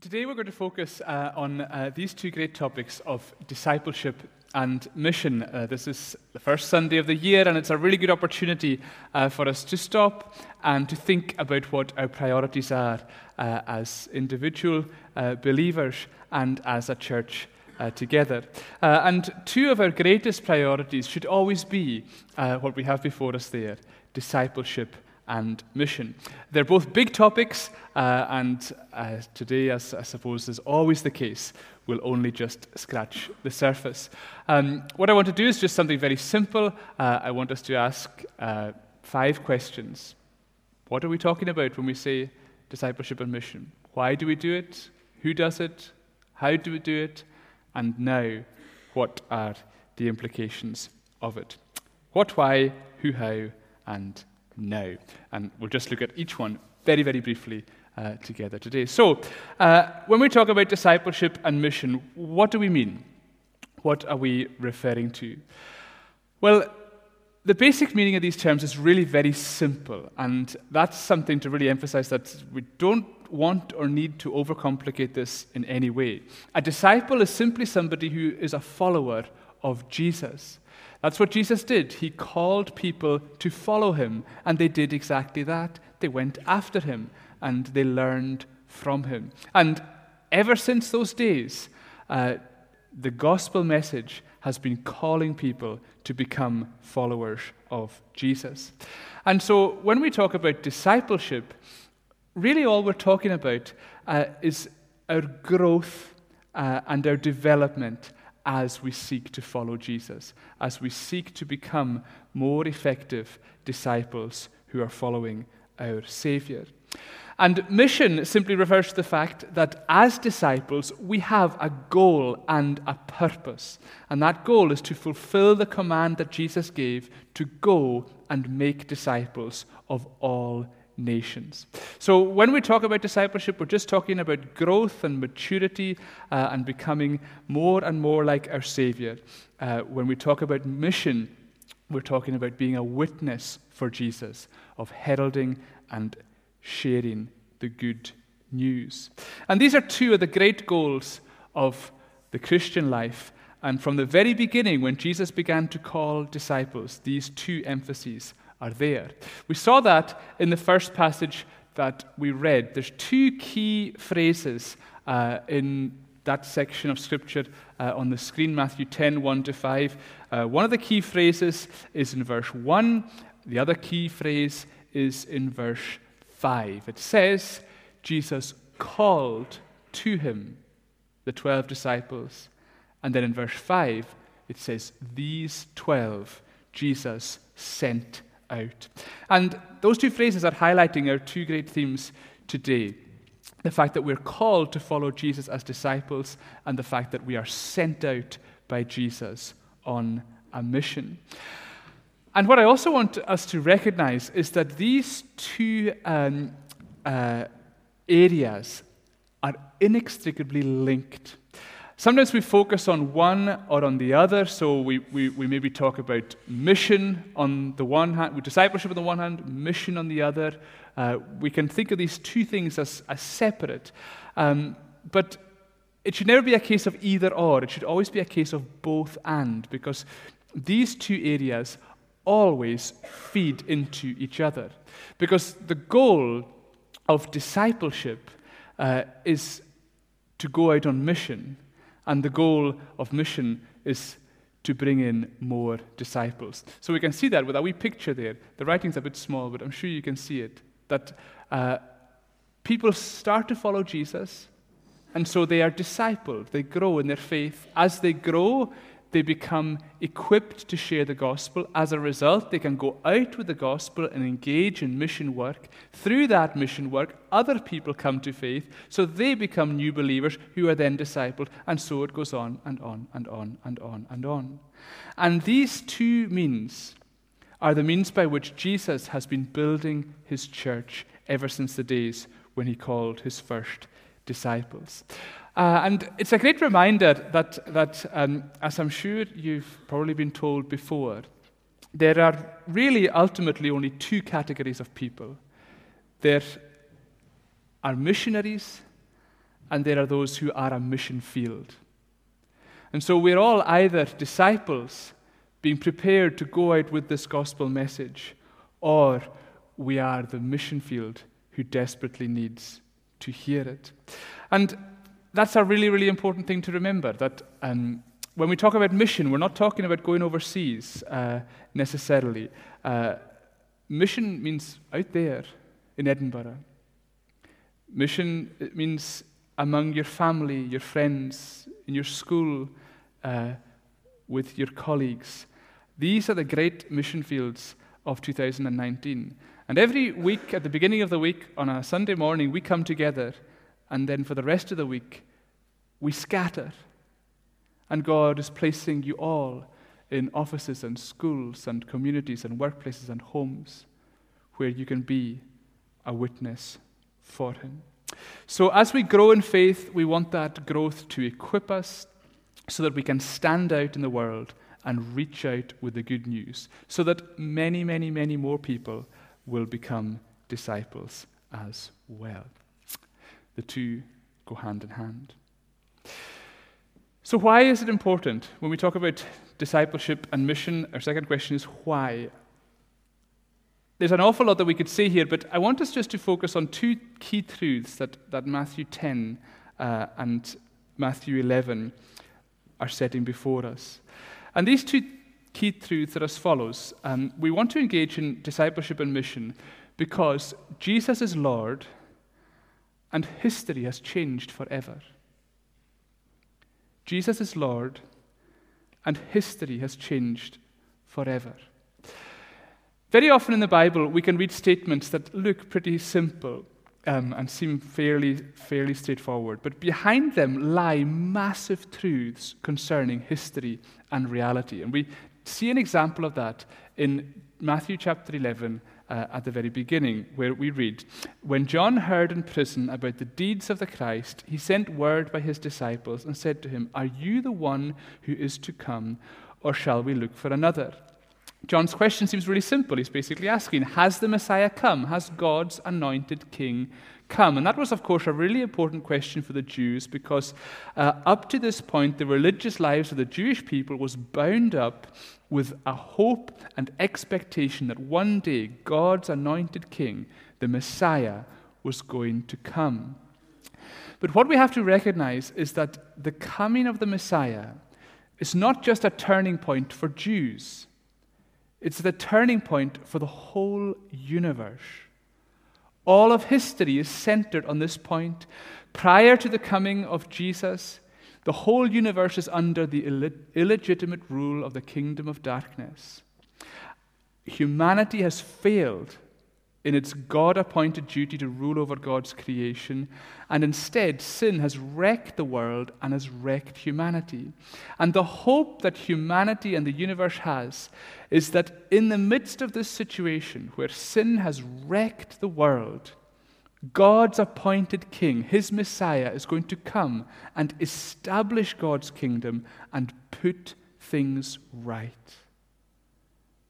Today we're going to focus uh, on uh, these two great topics of discipleship and mission. Uh, this is the first Sunday of the year, and it's a really good opportunity uh, for us to stop and to think about what our priorities are uh, as individual uh, believers and as a church. together. and two of our greatest priorities should always be what we have before us there discipleship and mission. They're both big topics, uh, and uh, today, as I suppose is always the case, we'll only just scratch the surface. Um, what I want to do is just something very simple. Uh, I want us to ask uh, five questions. What are we talking about when we say discipleship and mission? Why do we do it? Who does it? How do we do it? And now, what are the implications of it? What, why, who, how, and now. And we'll just look at each one very, very briefly uh, together today. So, uh, when we talk about discipleship and mission, what do we mean? What are we referring to? Well, the basic meaning of these terms is really very simple, and that's something to really emphasize that we don't want or need to overcomplicate this in any way. A disciple is simply somebody who is a follower of Jesus. That's what Jesus did. He called people to follow him, and they did exactly that. They went after him and they learned from him. And ever since those days, uh, the gospel message has been calling people to become followers of Jesus. And so when we talk about discipleship, really all we're talking about uh, is our growth uh, and our development as we seek to follow Jesus, as we seek to become more effective disciples who are following our Savior. And mission simply refers to the fact that as disciples, we have a goal and a purpose. And that goal is to fulfill the command that Jesus gave to go and make disciples of all nations. So, when we talk about discipleship, we're just talking about growth and maturity uh, and becoming more and more like our Savior. Uh, when we talk about mission, we're talking about being a witness for Jesus, of heralding and sharing the good news. And these are two of the great goals of the Christian life. And from the very beginning, when Jesus began to call disciples, these two emphases are there. We saw that in the first passage that we read. There's two key phrases uh, in that section of Scripture uh, on the screen, Matthew 10, 1 to 5. Uh, one of the key phrases is in verse 1, the other key phrase is in verse 5. It says, Jesus called to him the 12 disciples. And then in verse 5, it says, These 12 Jesus sent out. And those two phrases are highlighting our two great themes today the fact that we're called to follow Jesus as disciples, and the fact that we are sent out by Jesus on a mission. And what I also want us to recognize is that these two um, uh, areas are inextricably linked. Sometimes we focus on one or on the other, so we, we, we maybe talk about mission on the one hand, discipleship on the one hand, mission on the other. Uh, we can think of these two things as, as separate. Um, but it should never be a case of either or. It should always be a case of both and, because these two areas always feed into each other. Because the goal of discipleship uh, is to go out on mission and the goal of mission is to bring in more disciples. So we can see that with a wee picture there. The writing's a bit small, but I'm sure you can see it. That uh, people start to follow Jesus, and so they are discipled. They grow in their faith. As they grow, they become equipped to share the gospel. As a result, they can go out with the gospel and engage in mission work. Through that mission work, other people come to faith, so they become new believers who are then discipled, and so it goes on and on and on and on and on. And these two means are the means by which Jesus has been building his church ever since the days when he called his first disciples. Uh, and it's a great reminder that, that um, as I'm sure you've probably been told before, there are really ultimately only two categories of people there are missionaries and there are those who are a mission field. And so we're all either disciples being prepared to go out with this gospel message, or we are the mission field who desperately needs to hear it. And that's a really, really important thing to remember that um, when we talk about mission, we're not talking about going overseas uh, necessarily. Uh, mission means out there in Edinburgh. Mission means among your family, your friends, in your school, uh, with your colleagues. These are the great mission fields of 2019. And every week, at the beginning of the week, on a Sunday morning, we come together, and then for the rest of the week, we scatter. And God is placing you all in offices and schools and communities and workplaces and homes where you can be a witness for Him. So, as we grow in faith, we want that growth to equip us so that we can stand out in the world and reach out with the good news, so that many, many, many more people will become disciples as well. The two go hand in hand. So, why is it important when we talk about discipleship and mission? Our second question is why? There's an awful lot that we could say here, but I want us just to focus on two key truths that, that Matthew 10 uh, and Matthew 11 are setting before us. And these two key truths are as follows um, We want to engage in discipleship and mission because Jesus is Lord and history has changed forever. Jesus is Lord and history has changed forever. Very often in the Bible, we can read statements that look pretty simple um, and seem fairly, fairly straightforward, but behind them lie massive truths concerning history and reality. And we see an example of that in Matthew chapter 11 uh, at the very beginning, where we read When John heard in prison about the deeds of the Christ, he sent word by his disciples and said to him, Are you the one who is to come, or shall we look for another? John's question seems really simple. He's basically asking, Has the Messiah come? Has God's anointed king come? And that was, of course, a really important question for the Jews because uh, up to this point, the religious lives of the Jewish people was bound up with a hope and expectation that one day God's anointed king, the Messiah, was going to come. But what we have to recognize is that the coming of the Messiah is not just a turning point for Jews. It's the turning point for the whole universe. All of history is centered on this point. Prior to the coming of Jesus, the whole universe is under the illegitimate rule of the kingdom of darkness. Humanity has failed in its God appointed duty to rule over God's creation, and instead, sin has wrecked the world and has wrecked humanity. And the hope that humanity and the universe has is that in the midst of this situation where sin has wrecked the world, God's appointed king, his Messiah, is going to come and establish God's kingdom and put things right.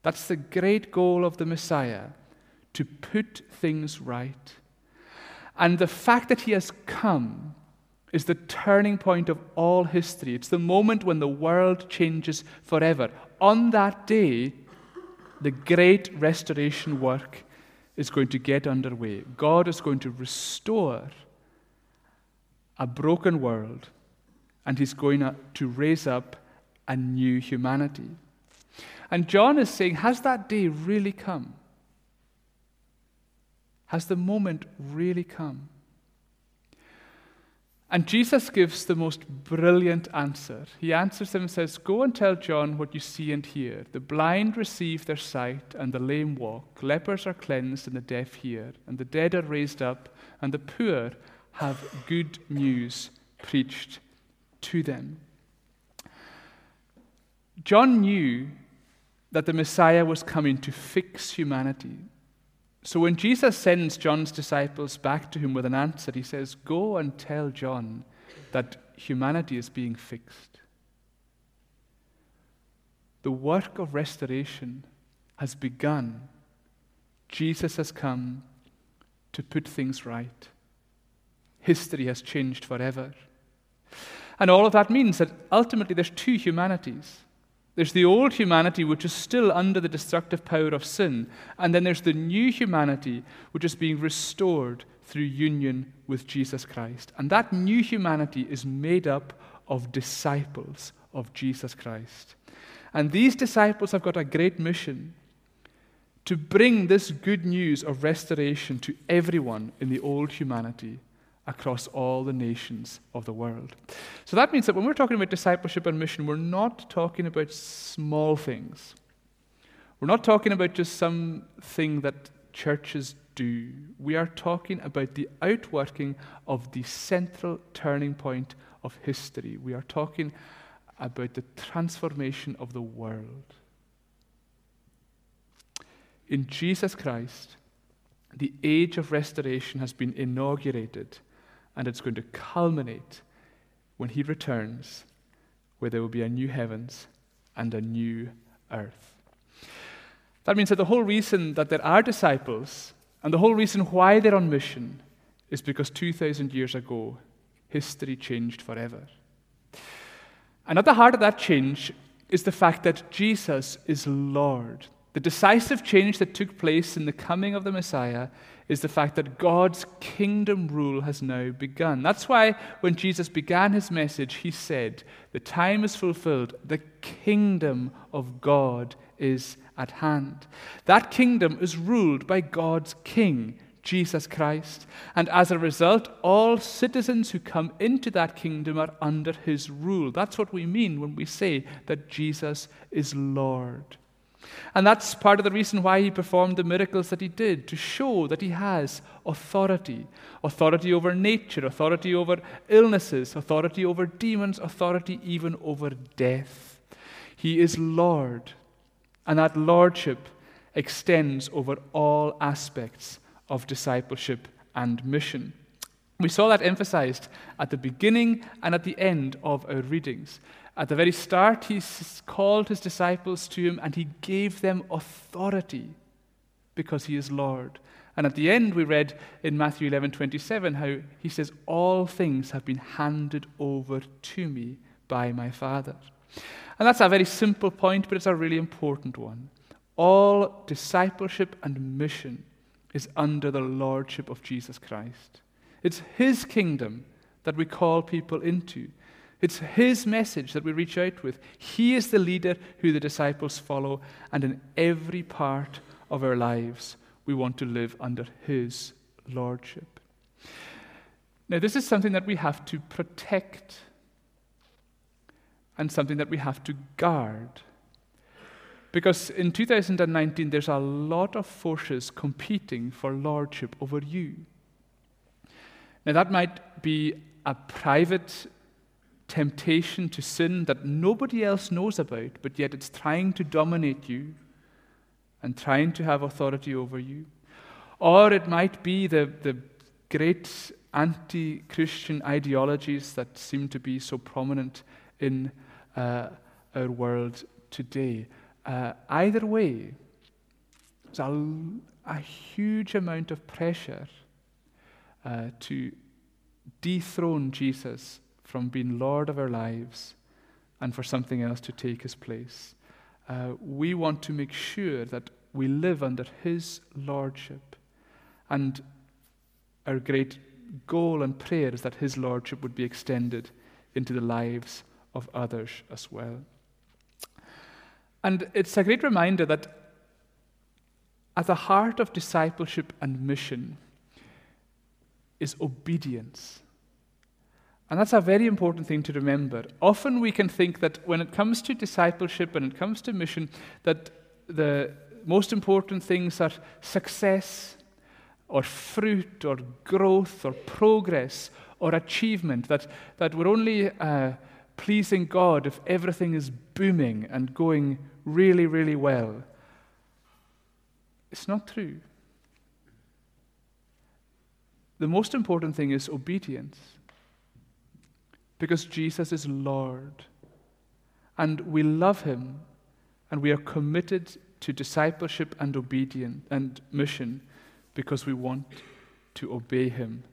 That's the great goal of the Messiah to put things right. And the fact that he has come is the turning point of all history. It's the moment when the world changes forever. On that day, the great restoration work is going to get underway. God is going to restore a broken world, and He's going to raise up a new humanity. And John is saying, Has that day really come? Has the moment really come? And Jesus gives the most brilliant answer. He answers them and says, Go and tell John what you see and hear. The blind receive their sight, and the lame walk. Lepers are cleansed, and the deaf hear. And the dead are raised up, and the poor have good news preached to them. John knew that the Messiah was coming to fix humanity, so when Jesus sends John's disciples back to him with an answer, he says, Go and tell John that humanity is being fixed. The work of restoration has begun. Jesus has come to put things right. History has changed forever. And all of that means that ultimately there's two humanities. There's the old humanity, which is still under the destructive power of sin, and then there's the new humanity, which is being restored through union with Jesus Christ. And that new humanity is made up of disciples of Jesus Christ. And these disciples have got a great mission to bring this good news of restoration to everyone in the old humanity across all the nations of the world. So that means that when we're talking about discipleship and mission, we're not talking about small things. We're not talking about just something that churches do. We are talking about the outworking of the central turning point of history. We are talking about the transformation of the world. In Jesus Christ, the age of restoration has been inaugurated, and it's going to culminate when He returns, where there will be a new heavens and a new earth. That means that the whole reason that there are disciples and the whole reason why they're on mission is because 2,000 years ago, history changed forever. And at the heart of that change is the fact that Jesus is Lord. The decisive change that took place in the coming of the Messiah is the fact that God's kingdom rule has now begun. That's why when Jesus began his message, he said, The time is fulfilled, the kingdom of God is at hand. That kingdom is ruled by God's king, Jesus Christ. And as a result, all citizens who come into that kingdom are under his rule. That's what we mean when we say that Jesus is Lord. And that's part of the reason why he performed the miracles that he did, to show that he has authority authority over nature, authority over illnesses, authority over demons, authority even over death. He is Lord, and that lordship extends over all aspects of discipleship and mission. We saw that emphasized at the beginning and at the end of our readings. At the very start, he called his disciples to him and he gave them authority because he is Lord. And at the end, we read in Matthew 11 27 how he says, All things have been handed over to me by my Father. And that's a very simple point, but it's a really important one. All discipleship and mission is under the lordship of Jesus Christ. It's His kingdom that we call people into. It's His message that we reach out with. He is the leader who the disciples follow, and in every part of our lives, we want to live under His lordship. Now, this is something that we have to protect and something that we have to guard. Because in 2019, there's a lot of forces competing for lordship over you. Now, that might be a private temptation to sin that nobody else knows about, but yet it's trying to dominate you and trying to have authority over you. Or it might be the, the great anti Christian ideologies that seem to be so prominent in uh, our world today. Uh, either way, there's a, a, huge amount of pressure uh, to dethrone Jesus from being Lord of our lives and for something else to take his place. Uh, we want to make sure that we live under his lordship. And our great goal and prayer is that his lordship would be extended into the lives of others as well. And it's a great reminder that at the heart of discipleship and mission is obedience. And that's a very important thing to remember. Often we can think that when it comes to discipleship and it comes to mission, that the most important things are success or fruit or growth or progress or achievement, that, that we're only uh, pleasing God if everything is booming and going really, really well. It's not true. The most important thing is obedience. Because Jesus is Lord. And we love him. And we are committed to discipleship and obedience and mission because we want to obey him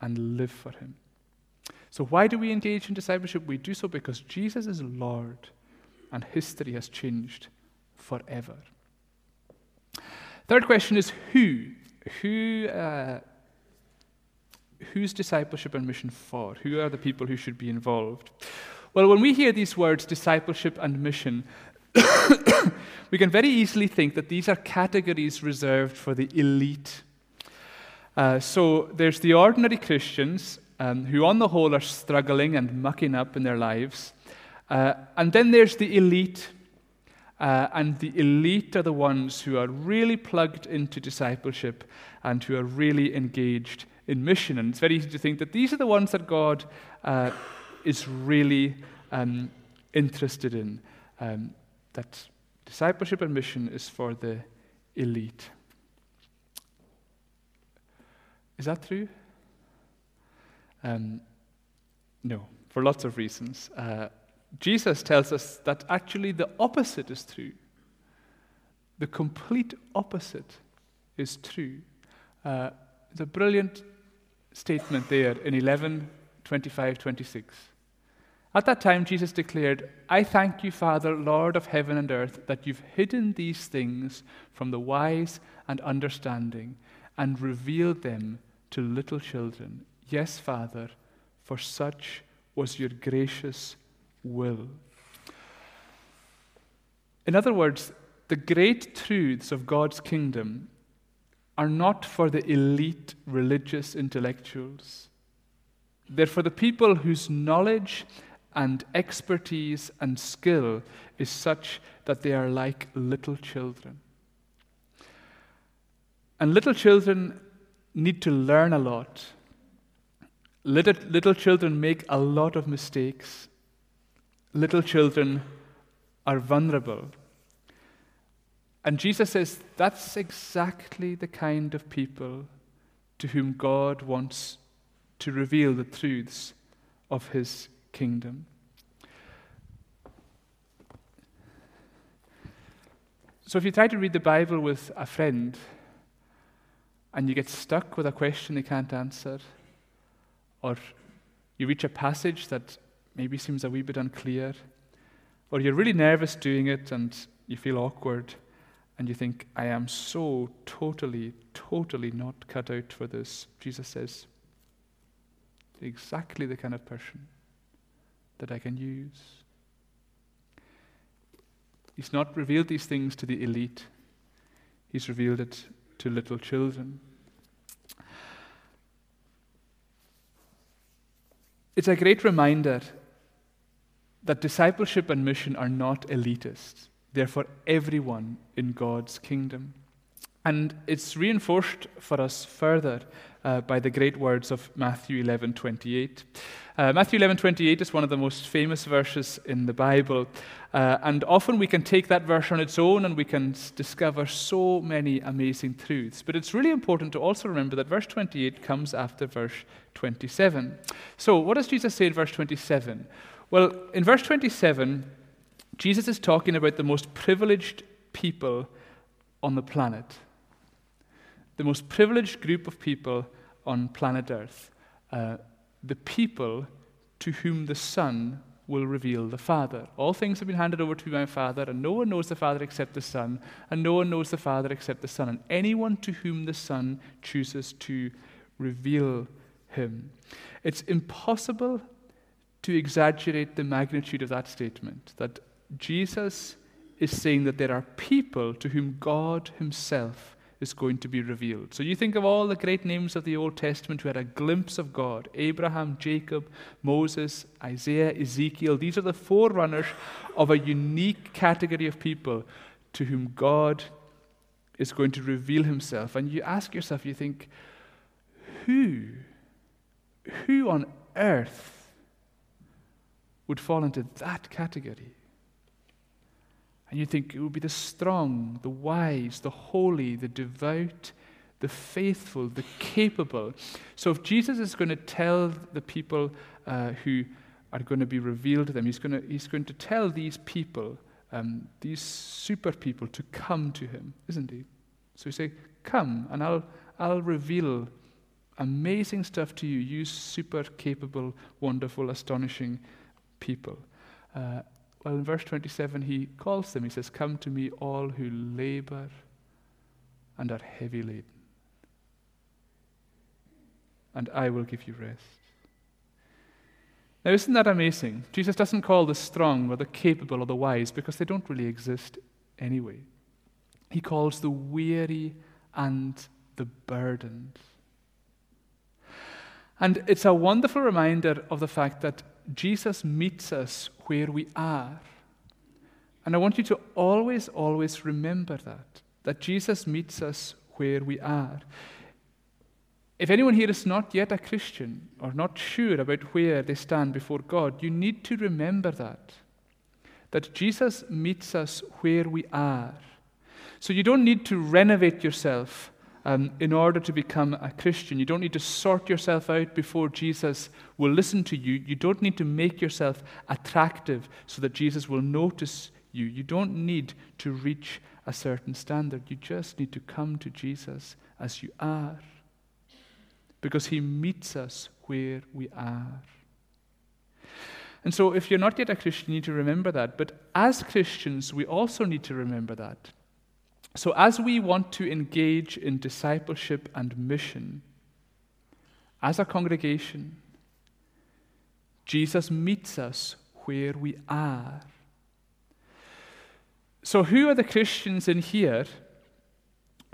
and live for Him. So, why do we engage in discipleship? We do so because Jesus is Lord and history has changed forever. Third question is who? Who, uh, whose discipleship and mission for? Who are the people who should be involved? Well, when we hear these words, discipleship and mission, we can very easily think that these are categories reserved for the elite. Uh, so there's the ordinary Christians um, who, on the whole, are struggling and mucking up in their lives. Uh, and then there's the elite uh, and the elite are the ones who are really plugged into discipleship and who are really engaged in mission. And it's very easy to think that these are the ones that God uh, is really um, interested in. Um, that discipleship and mission is for the elite. Is that true? Um, no, for lots of reasons. Uh, Jesus tells us that actually the opposite is true. The complete opposite is true. Uh, a brilliant statement there in 11 25 26. At that time, Jesus declared, I thank you, Father, Lord of heaven and earth, that you've hidden these things from the wise and understanding and revealed them to little children. Yes, Father, for such was your gracious will. In other words, the great truths of God's kingdom are not for the elite religious intellectuals. They're for the people whose knowledge and expertise and skill is such that they are like little children. And little children need to learn a lot. Little, little children make a lot of mistakes little children are vulnerable. And Jesus says that's exactly the kind of people to whom God wants to reveal the truths of his kingdom. So if you try to read the Bible with a friend and you get stuck with a question they can't answer, or you reach a passage that maybe seems a wee bit unclear, or you're really nervous doing it and you feel awkward and you think, I am so totally, totally not cut out for this, Jesus says, exactly the kind of person that I can use. He's not revealed these things to the elite, He's revealed it to little children. It's a great reminder that discipleship and mission are not elitist. They're for everyone in God's kingdom. And it's reinforced for us further uh, by the great words of Matthew 11 28. Uh, Matthew 11 28 is one of the most famous verses in the Bible. Uh, and often we can take that verse on its own and we can discover so many amazing truths. But it's really important to also remember that verse 28 comes after verse 27. So, what does Jesus say in verse 27? Well, in verse 27, Jesus is talking about the most privileged people on the planet. The most privileged group of people on planet Earth. Uh, the people to whom the Son will reveal the Father. All things have been handed over to my Father, and no one knows the Father except the Son, and no one knows the Father except the Son, and anyone to whom the Son chooses to reveal him. It's impossible to exaggerate the magnitude of that statement that Jesus is saying that there are people to whom God Himself is going to be revealed. So you think of all the great names of the Old Testament who had a glimpse of God Abraham, Jacob, Moses, Isaiah, Ezekiel. These are the forerunners of a unique category of people to whom God is going to reveal Himself. And you ask yourself, you think, who? Who on earth would fall into that category. And you think it would be the strong, the wise, the holy, the devout, the faithful, the capable. So if Jesus is going to tell the people uh, who are going to be revealed to them, he's going to, he's going to tell these people, um, these super people, to come to him, isn't he? So he say, Come, and I'll, I'll reveal amazing stuff to you, you super capable, wonderful, astonishing people. Uh, well, in verse 27, he calls them, he says, Come to me, all who labor and are heavy laden, and I will give you rest. Now, isn't that amazing? Jesus doesn't call the strong or the capable or the wise because they don't really exist anyway. He calls the weary and the burdened. And it's a wonderful reminder of the fact that Jesus meets us where we are. And I want you to always, always remember that, that Jesus meets us where we are. If anyone here is not yet a Christian or not sure about where they stand before God, you need to remember that. That Jesus meets us where we are. So you don't need to renovate yourself um, in order to become a Christian. You don't need to sort yourself out before Jesus will listen to you. You don't need to make yourself attractive so that Jesus will notice you. You don't need to reach a certain standard. You just need to come to Jesus as you are because he meets us where we are. And so, if you're not yet a Christian, you need to remember that. But as Christians, we also need to remember that. So, as we want to engage in discipleship and mission, as a congregation, Jesus meets us where we are. So, who are the Christians in here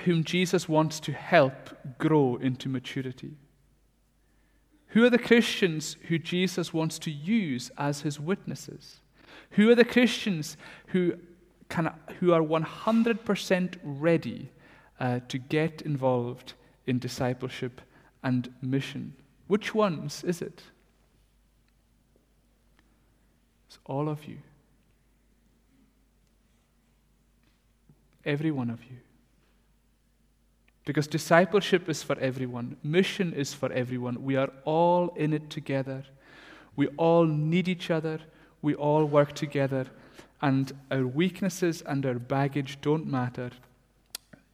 whom Jesus wants to help grow into maturity? Who are the Christians who Jesus wants to use as his witnesses? Who are the Christians who, can, who are 100% ready uh, to get involved in discipleship and mission? Which ones is it? It's all of you. Every one of you. Because discipleship is for everyone, mission is for everyone. We are all in it together. We all need each other. We all work together. And our weaknesses and our baggage don't matter.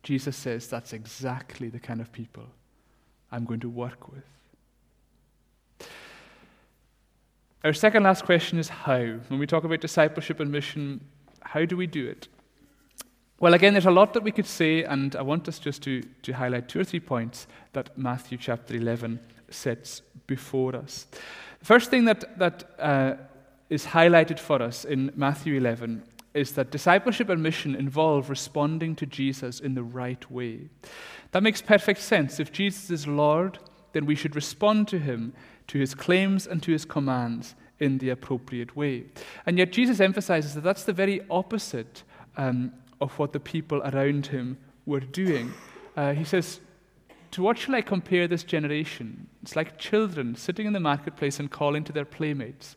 Jesus says that's exactly the kind of people I'm going to work with. Our second last question is how. When we talk about discipleship and mission, how do we do it? Well, again, there's a lot that we could say, and I want us just to, to highlight two or three points that Matthew chapter 11 sets before us. The first thing that, that uh, is highlighted for us in Matthew 11 is that discipleship and mission involve responding to Jesus in the right way. That makes perfect sense. If Jesus is Lord, then we should respond to him, to his claims, and to his commands in the appropriate way. And yet, Jesus emphasizes that that's the very opposite um, of what the people around him were doing. Uh, he says, To what shall I compare this generation? It's like children sitting in the marketplace and calling to their playmates.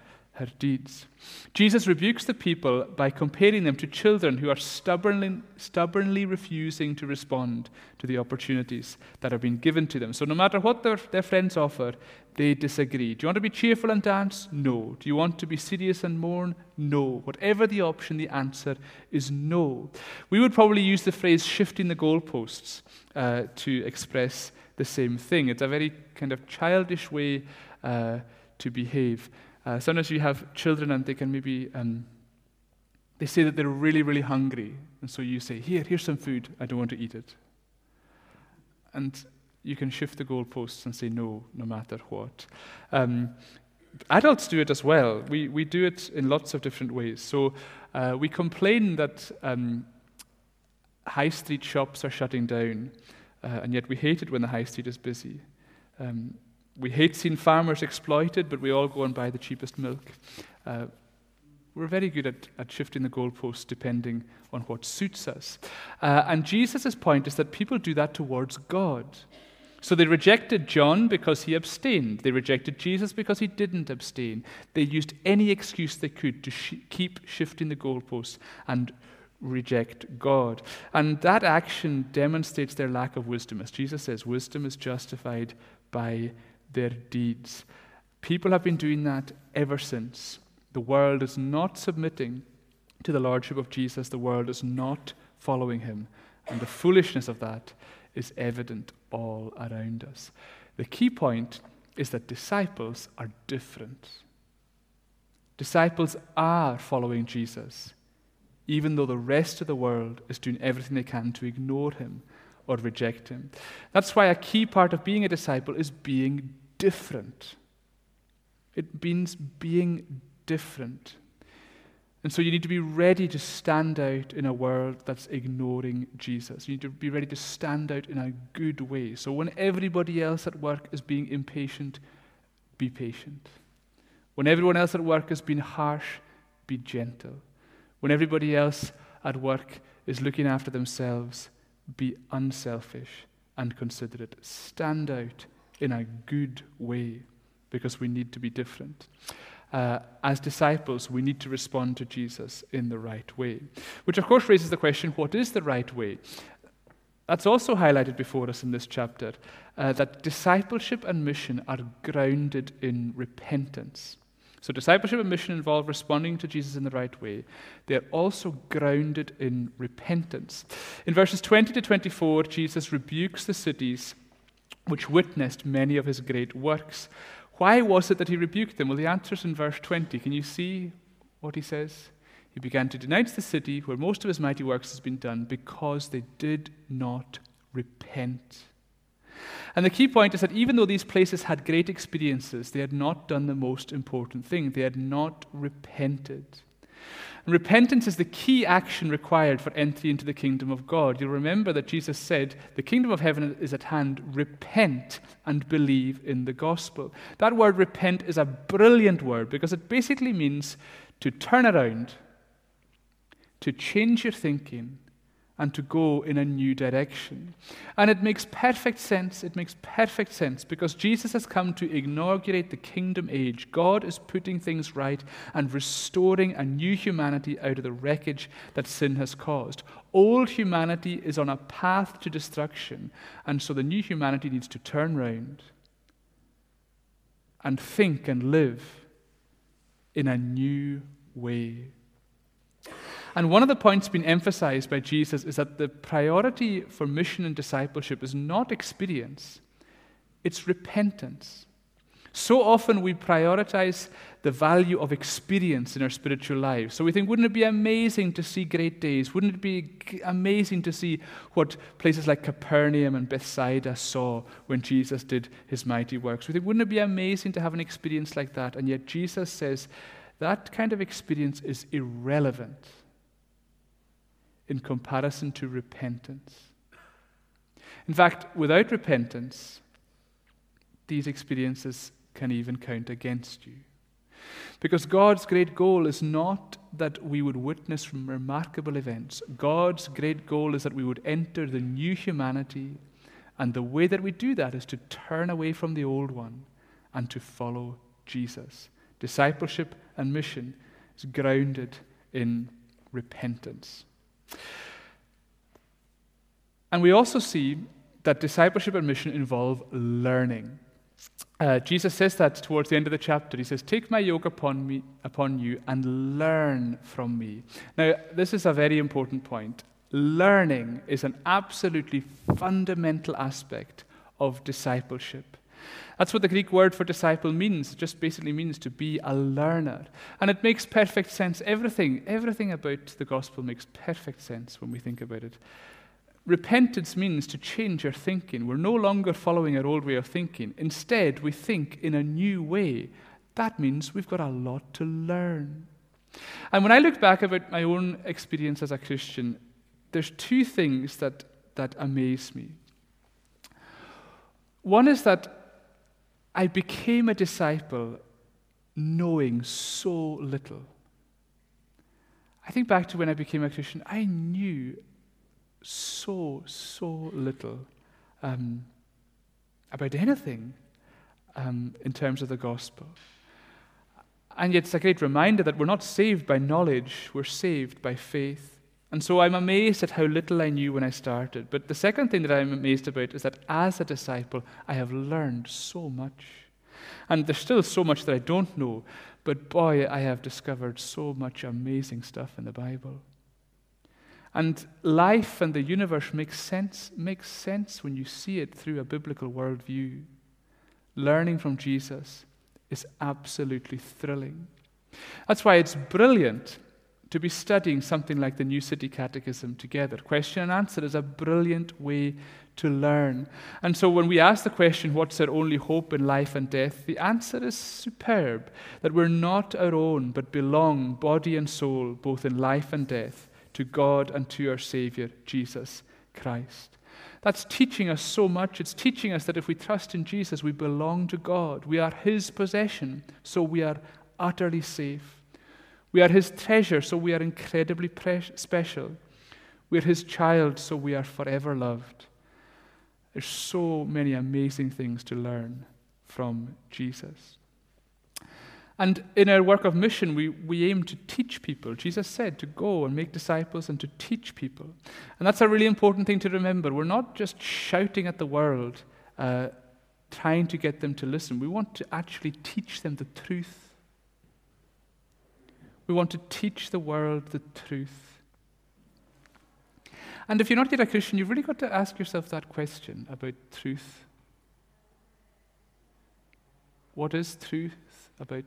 her deeds. Jesus rebukes the people by comparing them to children who are stubbornly, stubbornly refusing to respond to the opportunities that are being given to them. So, no matter what their, their friends offer, they disagree. Do you want to be cheerful and dance? No. Do you want to be serious and mourn? No. Whatever the option, the answer is no. We would probably use the phrase shifting the goalposts uh, to express the same thing. It's a very kind of childish way uh, to behave. Uh, sometimes you have children and they can maybe, um, they say that they're really, really hungry. And so you say, Here, here's some food. I don't want to eat it. And you can shift the goalposts and say no, no matter what. Um, adults do it as well. We, we do it in lots of different ways. So uh, we complain that um, high street shops are shutting down, uh, and yet we hate it when the high street is busy. Um, we hate seeing farmers exploited, but we all go and buy the cheapest milk. Uh, we're very good at, at shifting the goalposts depending on what suits us. Uh, and Jesus' point is that people do that towards God. So they rejected John because he abstained. They rejected Jesus because he didn't abstain. They used any excuse they could to sh- keep shifting the goalposts and reject God. And that action demonstrates their lack of wisdom. As Jesus says, wisdom is justified by their deeds. People have been doing that ever since. The world is not submitting to the Lordship of Jesus, the world is not following him. And the foolishness of that is evident all around us. The key point is that disciples are different. Disciples are following Jesus, even though the rest of the world is doing everything they can to ignore him or reject him. That's why a key part of being a disciple is being different. It means being different. And so you need to be ready to stand out in a world that's ignoring Jesus. You need to be ready to stand out in a good way. So when everybody else at work is being impatient, be patient. When everyone else at work is being harsh, be gentle. When everybody else at work is looking after themselves, be unselfish and considerate. Stand out in a good way because we need to be different uh, as disciples, we need to respond to Jesus in the right way. Which, of course, raises the question what is the right way? That's also highlighted before us in this chapter uh, that discipleship and mission are grounded in repentance. So, discipleship and mission involve responding to Jesus in the right way. They're also grounded in repentance. In verses 20 to 24, Jesus rebukes the cities which witnessed many of his great works. Why was it that he rebuked them? Well, the answer is in verse 20. Can you see what he says? He began to denounce the city where most of his mighty works has been done because they did not repent. And the key point is that even though these places had great experiences, they had not done the most important thing. They had not repented. And repentance is the key action required for entry into the kingdom of God. You'll remember that Jesus said, The kingdom of heaven is at hand. Repent and believe in the gospel. That word repent is a brilliant word because it basically means to turn around, to change your thinking, and to go in a new direction. And it makes perfect sense. It makes perfect sense because Jesus has come to inaugurate the kingdom age. God is putting things right and restoring a new humanity out of the wreckage that sin has caused. Old humanity is on a path to destruction, and so the new humanity needs to turn round and think and live in a new way. And one of the points being emphasized by Jesus is that the priority for mission and discipleship is not experience, it's repentance. So often we prioritize the value of experience in our spiritual lives. So we think, wouldn't it be amazing to see great days? Wouldn't it be amazing to see what places like Capernaum and Bethsaida saw when Jesus did his mighty works? We think, wouldn't it be amazing to have an experience like that? And yet Jesus says that kind of experience is irrelevant in comparison to repentance. In fact, without repentance, these experiences can even count against you. Because God's great goal is not that we would witness remarkable events. God's great goal is that we would enter the new humanity, and the way that we do that is to turn away from the old one and to follow Jesus. Discipleship and mission is grounded in repentance. And we also see that discipleship and mission involve learning. Uh, Jesus says that towards the end of the chapter. He says, Take my yoke upon, me, upon you and learn from me. Now, this is a very important point. Learning is an absolutely fundamental aspect of discipleship. That's what the Greek word for disciple means. It just basically means to be a learner. And it makes perfect sense. Everything, everything about the gospel makes perfect sense when we think about it. Repentance means to change our thinking. We're no longer following our old way of thinking. Instead, we think in a new way. That means we've got a lot to learn. And when I look back about my own experience as a Christian, there's two things that, that amaze me. One is that I became a disciple knowing so little. I think back to when I became a Christian, I knew so, so little um, about anything um, in terms of the gospel. And yet, it's a great reminder that we're not saved by knowledge, we're saved by faith And so I'm amazed at how little I knew when I started. But the second thing that I'm amazed about is that as a disciple, I have learned so much. And there's still so much that I don't know, but boy, I have discovered so much amazing stuff in the Bible. And life and the universe makes sense, makes sense when you see it through a biblical worldview. Learning from Jesus is absolutely thrilling. That's why it's brilliant to be studying something like the New City Catechism together. Question and answer is a brilliant way to learn. And so when we ask the question, what's our only hope in life and death, the answer is superb that we're not our own, but belong, body and soul, both in life and death, to God and to our Savior, Jesus Christ. That's teaching us so much. It's teaching us that if we trust in Jesus, we belong to God. We are His possession, so we are utterly safe. We are his treasure, so we are incredibly pre- special. We're his child, so we are forever loved. There's so many amazing things to learn from Jesus. And in our work of mission, we, we aim to teach people. Jesus said to go and make disciples and to teach people. And that's a really important thing to remember. We're not just shouting at the world, uh, trying to get them to listen. We want to actually teach them the truth we want to teach the world the truth. And if you're not yet a Christian, you've really got to ask yourself that question about truth. What is truth about?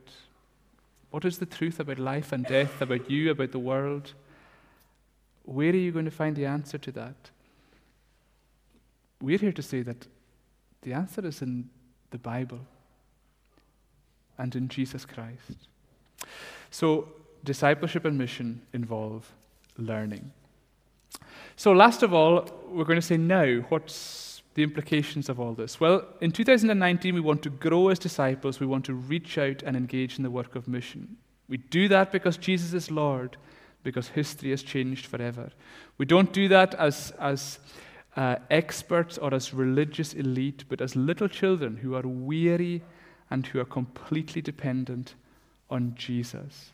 What is the truth about life and death, about you, about the world? Where are you going to find the answer to that? We're here to say that the answer is in the Bible and in Jesus Christ. So, discipleship and mission involve learning. So, last of all, we're going to say now, what's the implications of all this? Well, in 2019, we want to grow as disciples, we want to reach out and engage in the work of mission. We do that because Jesus is Lord, because history has changed forever. We don't do that as, as uh, experts or as religious elite, but as little children who are weary and who are completely dependent on Jesus.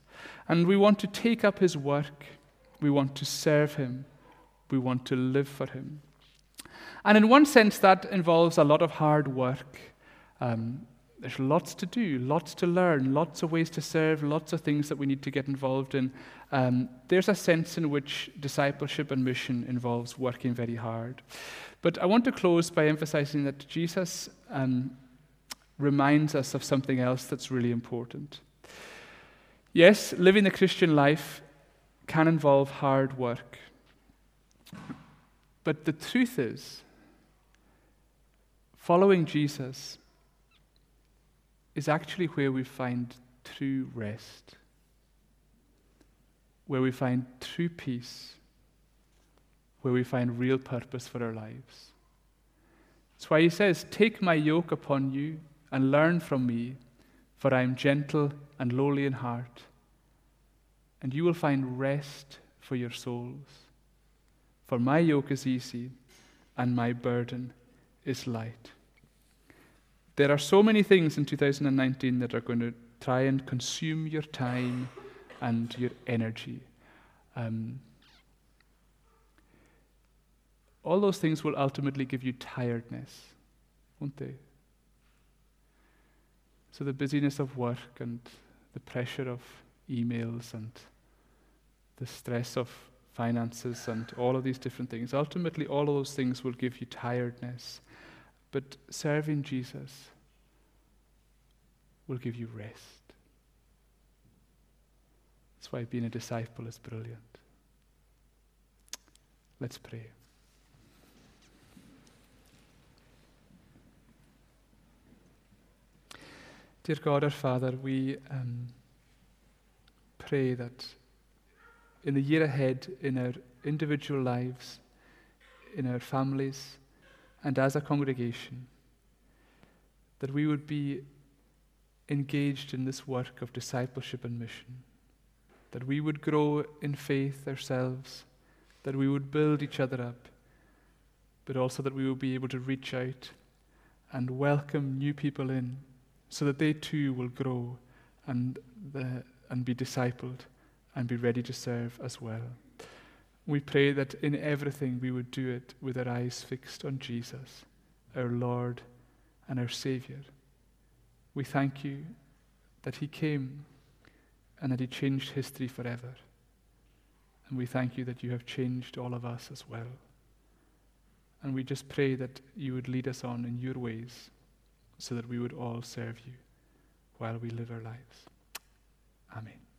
And we want to take up his work. We want to serve him. We want to live for him. And in one sense, that involves a lot of hard work. Um, there's lots to do, lots to learn, lots of ways to serve, lots of things that we need to get involved in. Um, there's a sense in which discipleship and mission involves working very hard. But I want to close by emphasizing that Jesus um, reminds us of something else that's really important. Yes, living the Christian life can involve hard work. But the truth is, following Jesus is actually where we find true rest, where we find true peace, where we find real purpose for our lives. That's why he says, Take my yoke upon you and learn from me for I am gentle and lowly in heart, and you will find rest for your souls. For my yoke is easy, and my burden is light. There are so many things in 2019 that are going to try and consume your time and your energy. Um, all those things will ultimately give you tiredness, won't they? So the busyness of work and the pressure of emails and the stress of finances and all of these different things, ultimately, all of those things will give you tiredness. But serving Jesus will give you rest. That's why being a disciple is brilliant. Let's pray. Dear God, our Father, we um, pray that in the year ahead, in our individual lives, in our families, and as a congregation, that we would be engaged in this work of discipleship and mission, that we would grow in faith ourselves, that we would build each other up, but also that we would be able to reach out and welcome new people in so that they too will grow and, the, and be discipled and be ready to serve as well. We pray that in everything we would do it with our eyes fixed on Jesus, our Lord and our Savior. We thank you that He came and that He changed history forever. And we thank you that you have changed all of us as well. And we just pray that you would lead us on in your ways so that we would all serve you while we live our lives. Amen.